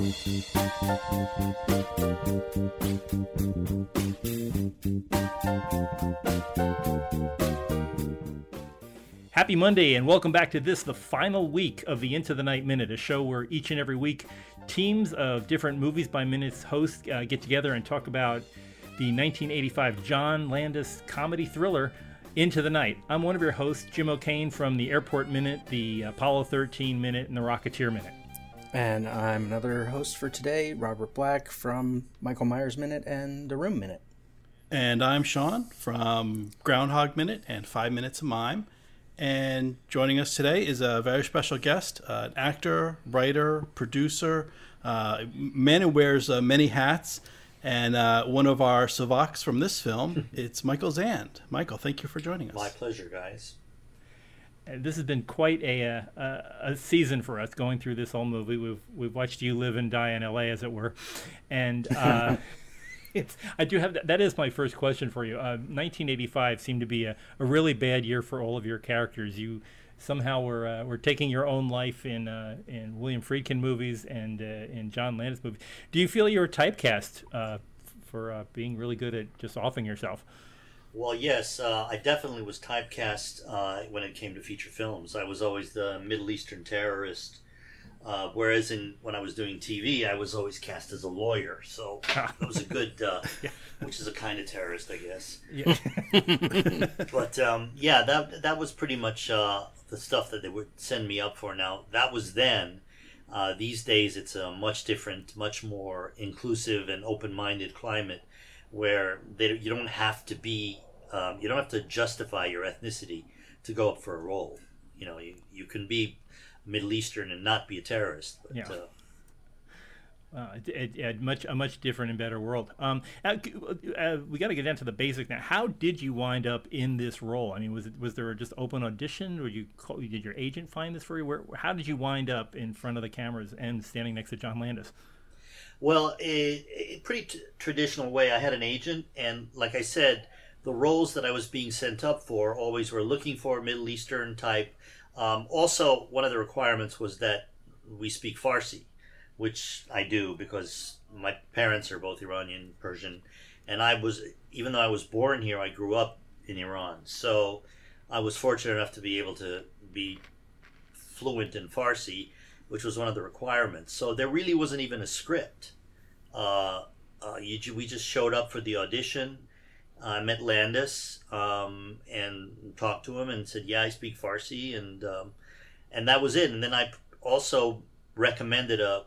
Happy Monday, and welcome back to this, the final week of the Into the Night Minute, a show where each and every week teams of different Movies by Minutes hosts uh, get together and talk about the 1985 John Landis comedy thriller Into the Night. I'm one of your hosts, Jim O'Kane from the Airport Minute, the Apollo 13 Minute, and the Rocketeer Minute. And I'm another host for today, Robert Black from Michael Myers Minute and The Room Minute. And I'm Sean from Groundhog Minute and Five Minutes of Mime. And joining us today is a very special guest, uh, an actor, writer, producer, uh, man who wears uh, many hats, and uh, one of our Savaks from this film. it's Michael Zand. Michael, thank you for joining us. My pleasure, guys. This has been quite a, uh, a, a season for us going through this whole movie. We've we've watched you live and die in L.A. as it were, and uh, it's I do have that. That is my first question for you. Uh, 1985 seemed to be a, a really bad year for all of your characters. You somehow were uh, were taking your own life in uh, in William Friedkin movies and uh, in John Landis movies. Do you feel you were typecast for being really good at just offing yourself? Well, yes, uh, I definitely was typecast uh, when it came to feature films. I was always the Middle Eastern terrorist, uh, whereas in when I was doing TV, I was always cast as a lawyer. So it was a good, uh, Yeah. which is a kind of terrorist, I guess. Yeah. But um, yeah, that that was pretty much uh, the stuff that they would send me up for. Now that was then. Uh, these days, it's a much different, much more inclusive and open-minded climate, where they, you don't have to be, um, you don't have to justify your ethnicity to go up for a role. You know, you, you can be Middle Eastern and not be a terrorist. But, Yeah. uh, Uh, it, it, much a much different and better world. Um, uh, uh, we got to get down to the basics now. How did you wind up in this role? I mean, was it was there just open audition, or you call, did your agent find this for you? Where how did you wind up in front of the cameras and standing next to John Landis? Well, a, a pretty t- traditional way. I had an agent, and like I said, the roles that I was being sent up for always were looking for Middle Eastern type. Um, also, one of the requirements was that we speak Farsi, which I do because my parents are both Iranian, Persian, and I was even though I was born here, I grew up in Iran. So I was fortunate enough to be able to be fluent in Farsi, which was one of the requirements. So there really wasn't even a script. Uh, uh, you, we just showed up for the audition. I met Landis um, and talked to him and said, "Yeah, I speak Farsi," and um, and that was it. And then I also recommended a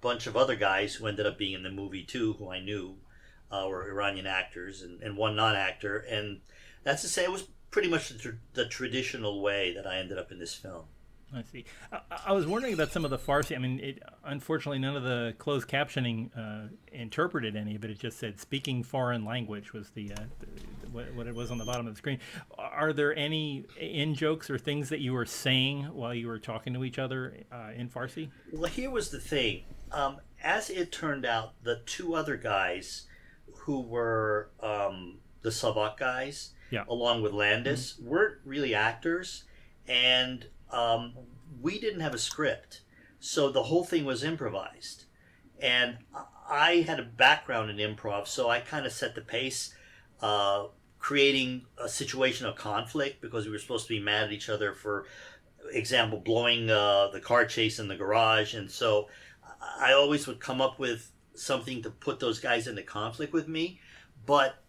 bunch of other guys who ended up being in the movie too, who I knew uh, were Iranian actors, and, and one non-actor. And that's to say, it was pretty much the, the traditional way that I ended up in this film. I see. I, I was wondering about some of the Farsi. I mean, it, unfortunately, none of the closed captioning uh, interpreted any of it. It just said "speaking foreign language" was the, uh, the what, what it was on the bottom of the screen. Are there any in jokes or things that you were saying while you were talking to each other uh, in Farsi? Well, here was the thing. Um, as it turned out, the two other guys who were um, the Savak guys, Yeah. along with Landis, weren't really actors, and um, we didn't have a script, so the whole thing was improvised. And I had a background in improv, so I kind of set the pace, uh, creating a situation of conflict because we were supposed to be mad at each other for example, blowing uh, the car chase in the garage. And so I always would come up with something to put those guys into conflict with me. But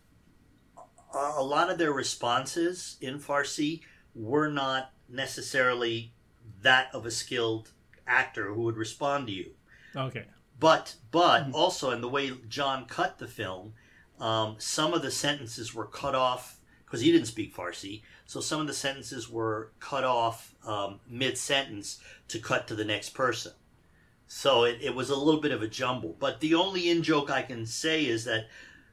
a a lot of their responses in Farsi were not necessarily that of a skilled actor who would respond to you. Okay. But but also in the way John cut the film, um, some of the sentences were cut off because he didn't speak Farsi. So some of the sentences were cut off um, mid sentence to cut to the next person. So it, it was a little bit of a jumble. But the only in joke I can say is that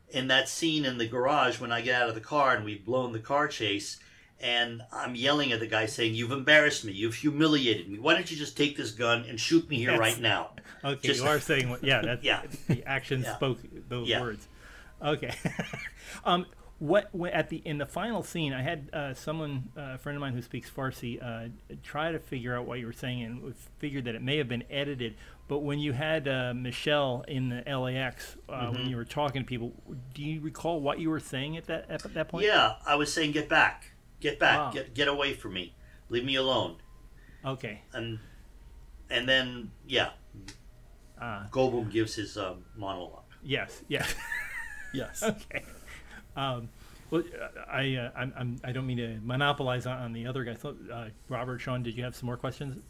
in that scene in the garage when I get out of the car and we've blown the car chase and I'm yelling at the guy saying, You've embarrassed me, you've humiliated me. Why don't you just take this gun and shoot me here Yes. right now? Okay, Just- you are saying what? Yeah, that's Yeah. the action Yeah. spoke those Yeah. words. Okay. um, what at the in the final scene, I had uh, someone, uh, a friend of mine who speaks Farsi, uh, try to figure out what you were saying, and we figured that it may have been edited. But when you had uh, Michelle in the LAX, uh, Mm-hmm. when you were talking to people, do you recall what you were saying at that at that point? Yeah, I was saying, get back, get back, Wow. get get away from me, leave me alone, Okay. and and then yeah, Uh, Goldblum gives his um, monologue. yes. Yes. Yes. okay. Um, well, uh, I uh, I'm, I'm I don't mean to monopolize on, on the other guys. So, Uh, Robert, Sean, did you have some more questions?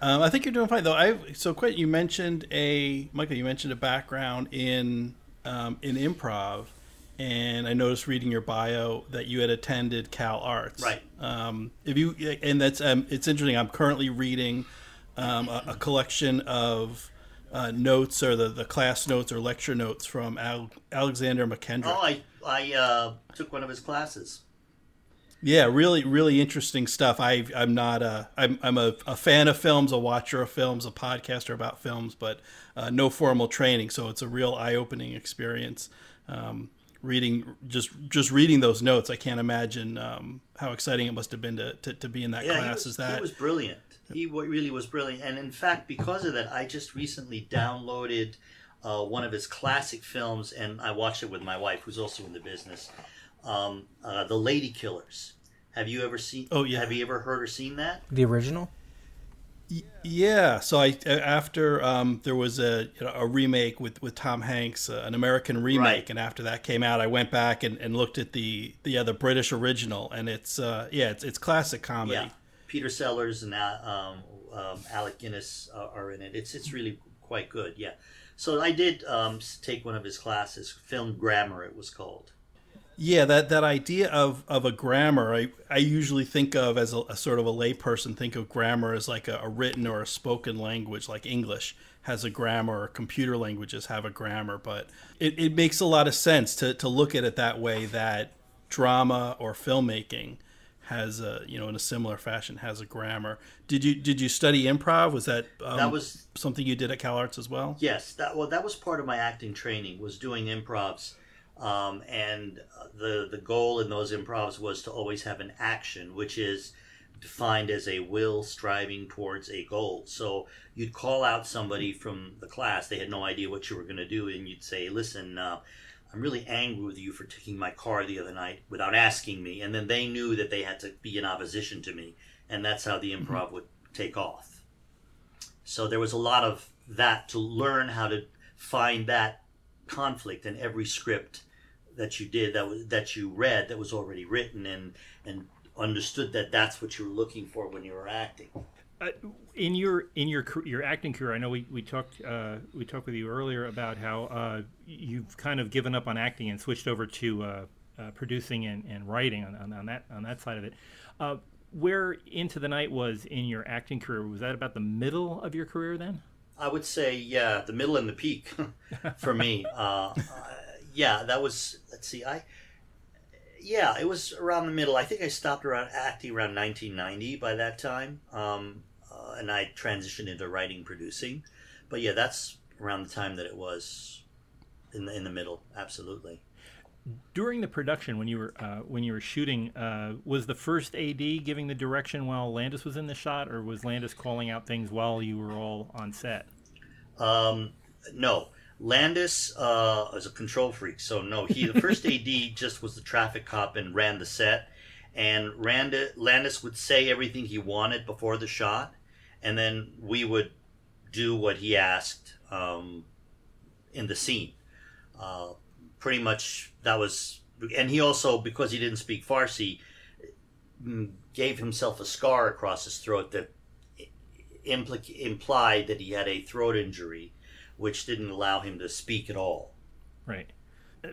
Um, I think you're doing fine though. I so Quint, you mentioned a Michael. You mentioned a background in um, in improv, and I noticed reading your bio that you had attended Cal Arts. Right. Um, if you and that's um, it's interesting. I'm currently reading um, a, a collection of uh, notes or the, the class notes or lecture notes from Al- Alexander Mackendrick. Oh, I I uh, took one of his classes. Yeah, really, really interesting stuff. I, I'm not a, I'm, I'm a, a fan of films, a watcher of films, a podcaster about films, but uh, no formal training. So it's a real eye-opening experience. Um, reading, just, just reading those notes, I can't imagine um, how exciting it must have been to, to, to be in that Yeah, class. was, Is that he was brilliant. He wa- really was brilliant, and in fact, because of that, I just recently downloaded uh, one of his classic films, and I watched it with my wife, who's also in the business. Um, uh, the Lady Killers. Have you ever seen? Oh, yeah. Have you ever heard or seen that? The original? Yeah, so I after um, there was a you know, a remake with, with Tom Hanks, uh, an American remake, Right. and after that came out, I went back and, and looked at the the other British original, and it's uh, yeah, it's it's classic comedy. Yeah. Peter Sellers and uh, um, um, Alec Guinness uh, are in it. It's it's really quite good. Yeah. So I did um, take one of his classes, film grammar. It was called. Yeah, that, that idea of, of a grammar, I, I usually think of as a, a sort of a layperson, think of grammar as like a, a written or a spoken language, like English has a grammar, or computer languages have a grammar. But it, it makes a lot of sense to, to look at it that way that drama or filmmaking has a, you know, in a similar fashion, has a grammar. Did you did you study improv? Was that, um, That was something you did at Cal Arts as well? Yes, that well, that was part of my acting training was doing improvs, um, and the the goal in those improvs was to always have an action, which is defined as a will striving towards a goal. So you'd call out somebody from the class; they had no idea what you were going to do, and you'd say, "Listen." Uh, I'm really angry with you for taking my car the other night without asking me. And then they knew that they had to be in opposition to me. And that's how the improv would take off. So there was a lot of that to learn how to find that conflict in every script that you did that was that you read that was already written and and understood that that's what you were looking for when you were acting. Uh, in your in your your acting career, I know we, we talked uh, we talked with you earlier about how uh, you've kind of given up on acting and switched over to uh, uh, producing and, and writing on, on, on that on that side of it. Uh, where Into the Night was in your acting career was that about the middle of your career then? I would say, yeah, the middle and the peak for me. Yeah, that was. Let's see, I. Yeah, it was around the middle. I think I stopped around acting around 1990 by that time, um, uh, and I transitioned into writing, producing. But yeah, that's around the time that it was in the in the middle. Absolutely. During the production, when you were uh, when you were shooting, uh, was the first AD giving the direction while Landis was in the shot, or was Landis calling out things while you were all on set? Um, no, Landis uh, is a control freak, so no. He the first AD just was the traffic cop and ran the set, and Randa, Landis would say everything he wanted before the shot, and then we would do what he asked um, in the scene. Uh, pretty much that was, and he also because he didn't speak Farsi, mm, gave himself a scar across his throat that impli- implied that he had a throat injury, which didn't allow him to speak at all. Right.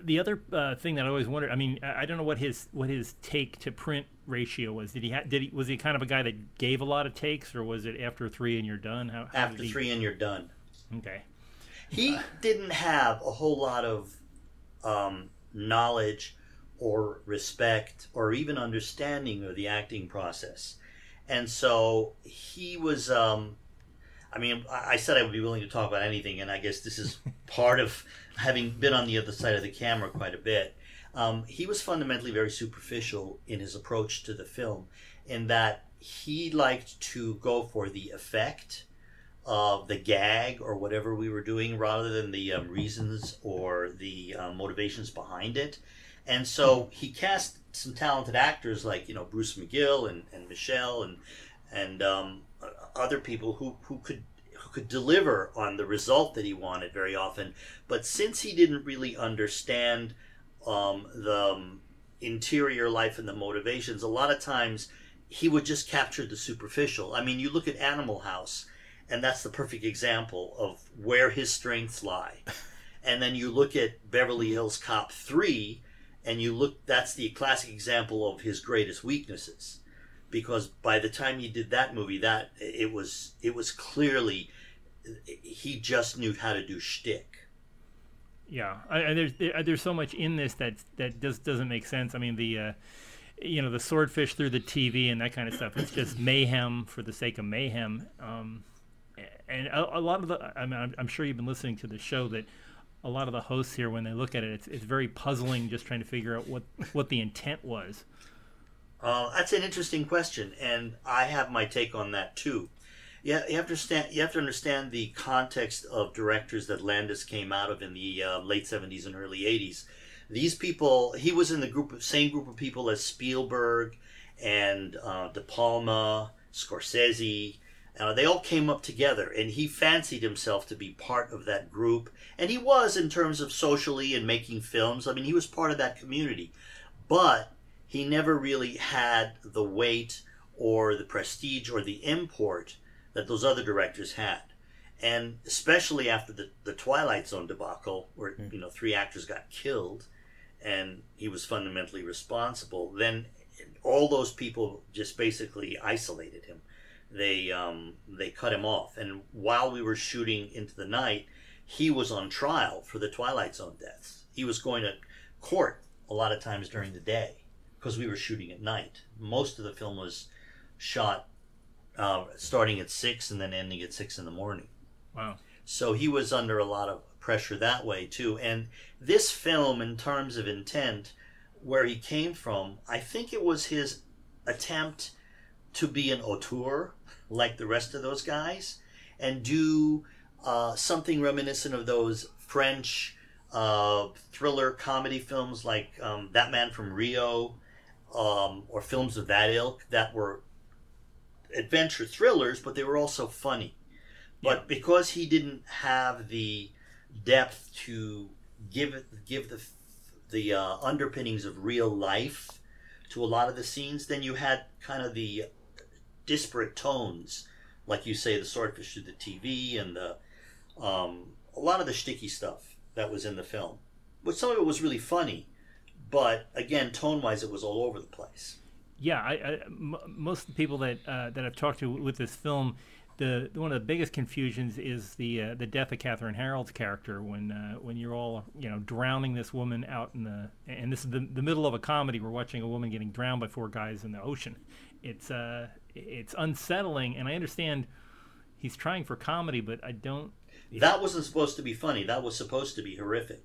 The other uh, thing that I always wondered, I mean, I don't know what his what his take to print ratio was. Did he ha- did he was he kind of a guy that gave a lot of takes, or was it after three and you're done? How, how After he- three and you're done. Okay. He didn't have a whole lot of um, knowledge or respect or even understanding of the acting process. And so he was, um, I mean, I said I would be willing to talk about anything, and I guess this is part of having been on the other side of the camera quite a bit. Um, he was fundamentally very superficial in his approach to the film, in that he liked to go for the effect of the gag or whatever we were doing rather than the um, reasons or the uh, motivations behind it. And so he cast some talented actors like you know Bruce McGill and, and Michelle and and um, other people who, who could who could deliver on the result that he wanted very often. But since he didn't really understand um, the um, interior life and the motivations, a lot of times he would just capture the superficial. I mean, you look at Animal House, and that's the perfect example of where his strengths lie. And then you look at Beverly Hills Cop 3, and you look that's the classic example of his greatest weaknesses because by the time he did that movie that it was it was clearly he just knew how to do shtick. Yeah, I, I, there's there, there's so much in this that that just doesn't make sense. I mean the. Uh, you know the swordfish through the TV and that kind of stuff. It's just mayhem for the sake of mayhem. Um, and a, a, lot of the, I mean, I'm, I'm, sure you've been listening to the show that a lot of the hosts here, when they look at it, it's, it's very puzzling just trying to figure out what, what the intent was. Uh, that's an interesting question, and I have my take on that too. Yeah, you have to understand. You have to understand the context of directors that Landis came out of in the uh, late '70s and early '80s. These people, he was in the group same group of people as Spielberg and uh, De Palma, Scorsese. Uh, they all came up together, and he fancied himself to be part of that group. And he was in terms of socially and making films. I mean, he was part of that community. But he never really had the weight or the prestige or the import that those other directors had. And especially after the, the Twilight Zone debacle, where mm. you know three actors got killed, and he was fundamentally responsible, then all those people just basically isolated him. They um, they cut him off, and while we were shooting into the night, he was on trial for the Twilight Zone deaths. He was going to court a lot of times during the day because we were shooting at night. Most of the film was shot uh, starting at six and then ending at six in the morning. Wow. So he was under a lot of pressure that way too. And this film, in terms of intent, where he came from, I think it was his attempt to be an auteur like the rest of those guys and do uh, something reminiscent of those French uh, thriller comedy films like um, That Man from Rio um, or films of that ilk that were adventure thrillers, but they were also funny. But yeah. because he didn't have the depth to give give the the uh, underpinnings of real life to a lot of the scenes, then you had kind of the disparate tones, like you say, the swordfish through the TV and the um, a lot of the sticky stuff that was in the film. But some of it was really funny, but again, tone wise, it was all over the place. Yeah, I, I m- most of the people that uh, that I've talked to with this film, the one of the biggest confusions is the uh, the death of Kathryn Harrold's character when uh, when you're all you know drowning this woman out in the and this is the, the middle of a comedy. We're watching a woman getting drowned by four guys in the ocean. It's uh it's unsettling, and I understand he's trying for comedy, but I don't. That wasn't supposed to be funny. That was supposed to be horrific.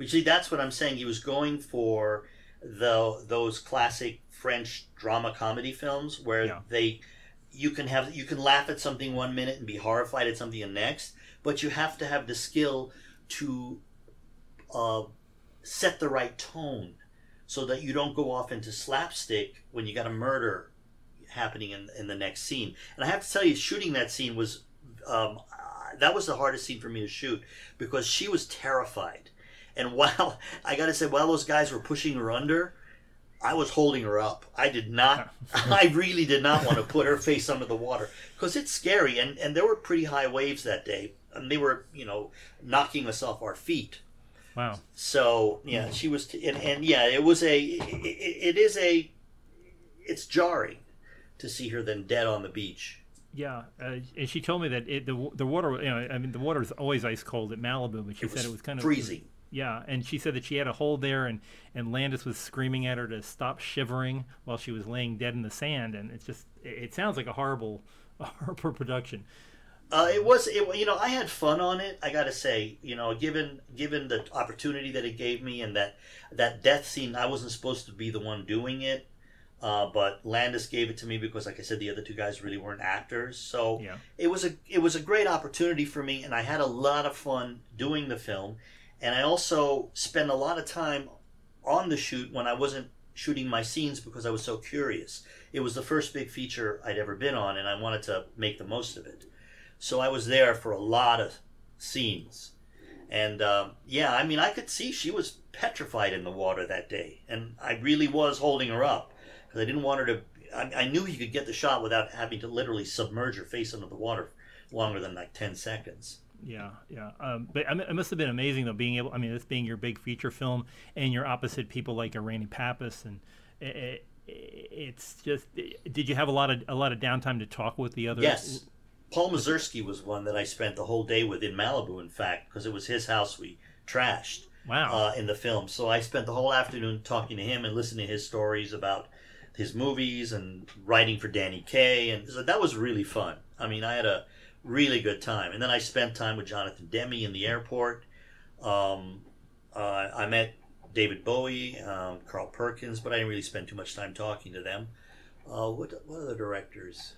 But see, that's what I'm saying. He was going for the those classic French drama comedy films where yeah. they you can have you can laugh at something one minute and be horrified at something the next, but you have to have the skill to uh, set the right tone so that you don't go off into slapstick when you got a murder happening in, in the next scene. And I have to tell you, shooting that scene was um, that was the hardest scene for me to shoot because she was terrified and while I got to say, while those guys were pushing her under, I was holding her up. I did not. I really did not want to put her face under the water because it's scary, and and there were pretty high waves that day, and they were you know knocking us off our feet. Wow. So yeah, she was, t- and, and yeah, it was a. It, it is a. It's jarring to see her then dead on the beach. Yeah, uh, and she told me that it, the the water, you know, I mean, the water is always ice cold at Malibu, but she it said it was kind of freezing. Yeah, and she said that she had a hole there, and and Landis was screaming at her to stop shivering while she was laying dead in the sand, and it's just it sounds like a horrible, a horrible production. Uh, it was, it, you know, I had fun on it. I got to say, you know, given given the opportunity that it gave me and that that death scene, I wasn't supposed to be the one doing it, uh, but Landis gave it to me because, like I said, the other two guys really weren't actors. So Yeah. it was a it was a great opportunity for me, and I had a lot of fun doing the film. And I also spent a lot of time on the shoot when I wasn't shooting my scenes because I was so curious. It was the first big feature I'd ever been on, and I wanted to make the most of it. So I was there for a lot of scenes. And um, yeah, I mean, I could see she was petrified in the water that day, and I really was holding her up because I didn't want her to. I, I knew you could get the shot without having to literally submerge her face under the water longer than like ten seconds. Yeah, yeah. Um, but it must have been amazing though, being able. I mean, this being your big feature film, and you're opposite people like Irene Papas, and it, it's just. Did you have a lot of a lot of downtime to talk with the other? Yes. Paul Mazursky was one that I spent the whole day with in Malibu, in fact, because it was his house we trashed Wow. uh, in the film. So I spent the whole afternoon talking to him and listening to his stories about his movies and writing for Danny Kaye, and so that was really fun. I mean, I had a really good time, and then I spent time with Jonathan Demme in the airport. Um, uh, I met David Bowie, um, Carl Perkins, but I didn't really spend too much time talking to them. Uh, what what other directors?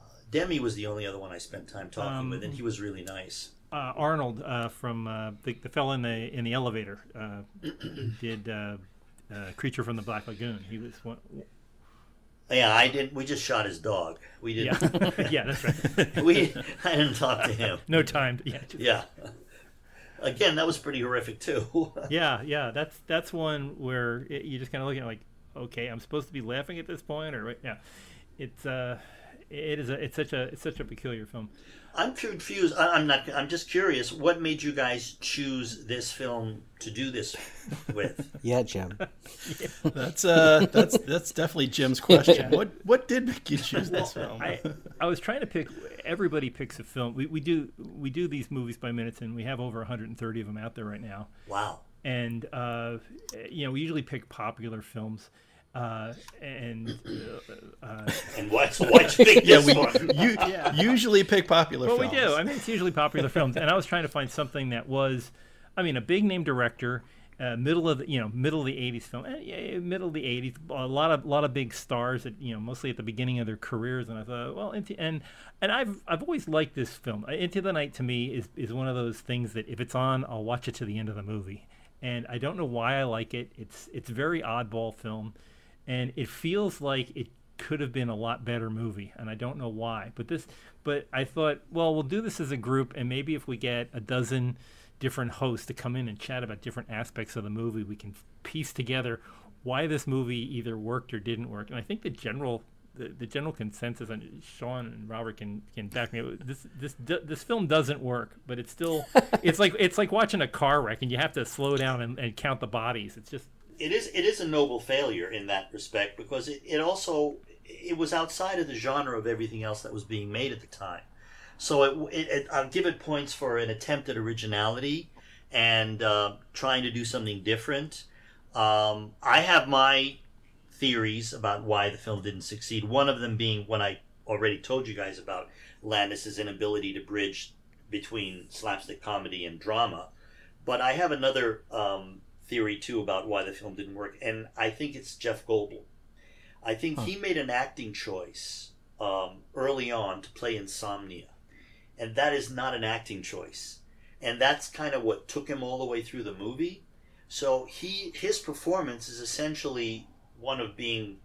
Uh, Demme was the only other one I spent time talking Um, with, and he was really nice. uh, Arnold uh, from uh, the, the fellow in the in the elevator uh, did uh, uh, Creature from the Black Lagoon. He was one. Yeah, I didn't. We just shot his dog. We didn't. yeah, that's right. we I didn't talk to him. no time. To, yeah, Yeah. Again, that was pretty horrific too. yeah, yeah. That's that's one where it, you just kind of look at it like, okay, I'm supposed to be laughing at this point, or yeah, it's uh, it is a it's such a it's such a peculiar film. I'm confused. I, I'm not. I'm just curious. What made you guys choose this film to do this with? Yeah, Jim. That's uh, that's that's definitely Jim's question. What what did make you choose this film? I I was trying to pick. Everybody picks a film. We, we do we do these movies by minutes, and we have over 130 of them out there right now. Wow. And uh, you know, we usually pick popular films. Uh, and uh, uh, And what's what's big yeah, we one? you usually pick popular well, films. we do. I mean, it's usually popular films, and I was trying to find something that was, I mean, a big name director, uh, middle of the, you know middle of the '80s film, yeah, middle of the '80s, a lot of lot of big stars that you know mostly at the beginning of their careers, and I thought, well, into, and and I've I've always liked this film. Uh, Into the Night to me is is one of those things that if it's on, I'll watch it to the end of the movie, and I don't know why I like it. It's it's a very oddball film, and it feels like it could have been a lot better movie and i don't know why but this but i thought well we'll do this as a group and maybe if we get a dozen different hosts to come in and chat about different aspects of the movie we can piece together why this movie either worked or didn't work and i think the general the, the general consensus and Sean and Robert can can back me up. This this this film doesn't work, but it's still it's like it's like watching a car wreck and you have to slow down and, and count the bodies. It's just it is it is a noble failure in that respect because it, it also it was outside of the genre of everything else that was being made at the time. So it, it, it I'll give it points for an attempt at originality and uh, trying to do something different. Um, I have my theories about why the film didn't succeed. One of them being when I already told you guys about Landis's inability to bridge between slapstick comedy and drama. But I have another um, theory too about why the film didn't work, and I think it's Jeff Goldblum. I think he made an acting choice um, early on to play Insomnia, and that is not an acting choice, and that's kind of what took him all the way through the movie. So he his performance is essentially one of being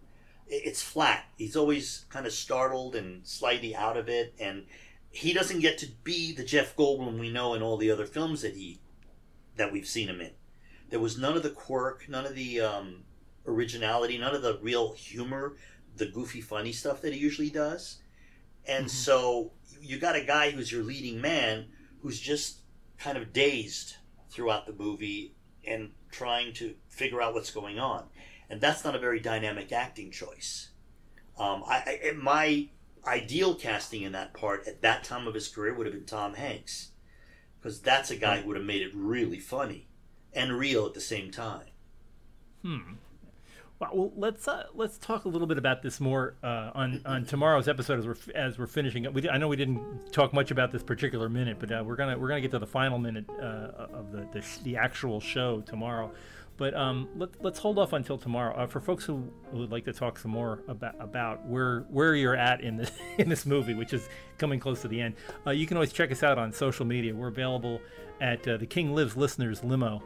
it's flat. He's always kind of startled and slightly out of it, and he doesn't get to be the Jeff Goldblum we know in all the other films that he that we've seen him in. There was none of the quirk, none of the um, originality, none of the real humor, the goofy, funny stuff that he usually does. And so you got a guy who's your leading man who's just kind of dazed throughout the movie and trying to figure out what's going on. And that's not a very dynamic acting choice. Um, I, I, my ideal casting in that part at that time of his career would have been Tom Hanks because that's a guy who would have made it really funny and real at the same time. Hmm. Well, let's uh, let's talk a little bit about this more uh, on on tomorrow's episode as we're as we're finishing up. We, I know we didn't talk much about this particular minute, but uh, we're gonna we're gonna get to the final minute uh, of the the, the, actual show tomorrow. But um, let, let's hold off until tomorrow. Uh, for folks who, who, would like to talk some more about about where where you're at in this in this movie, which is coming close to the end, uh, you can always check us out on social media. We're available at the King Lives Listeners Limo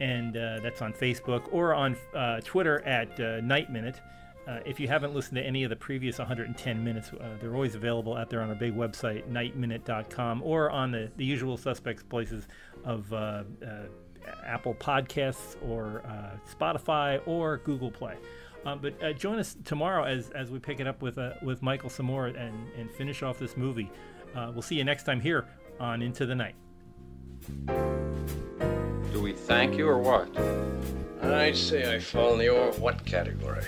and uh, that's on Facebook or on uh, Twitter at uh, Night Minute. Uh, if you haven't listened to any of the previous 110 minutes, uh, they're always available out there on our big website, nightminute.com, or on the, the usual suspects places of uh, Apple Podcasts or Spotify or Google Play. but join us tomorrow as, as we pick it up with with Michael some more and, and finish off this movie. we'll see you next time here on Into the Night. We thank you or what? I'd say I fall in the or what category.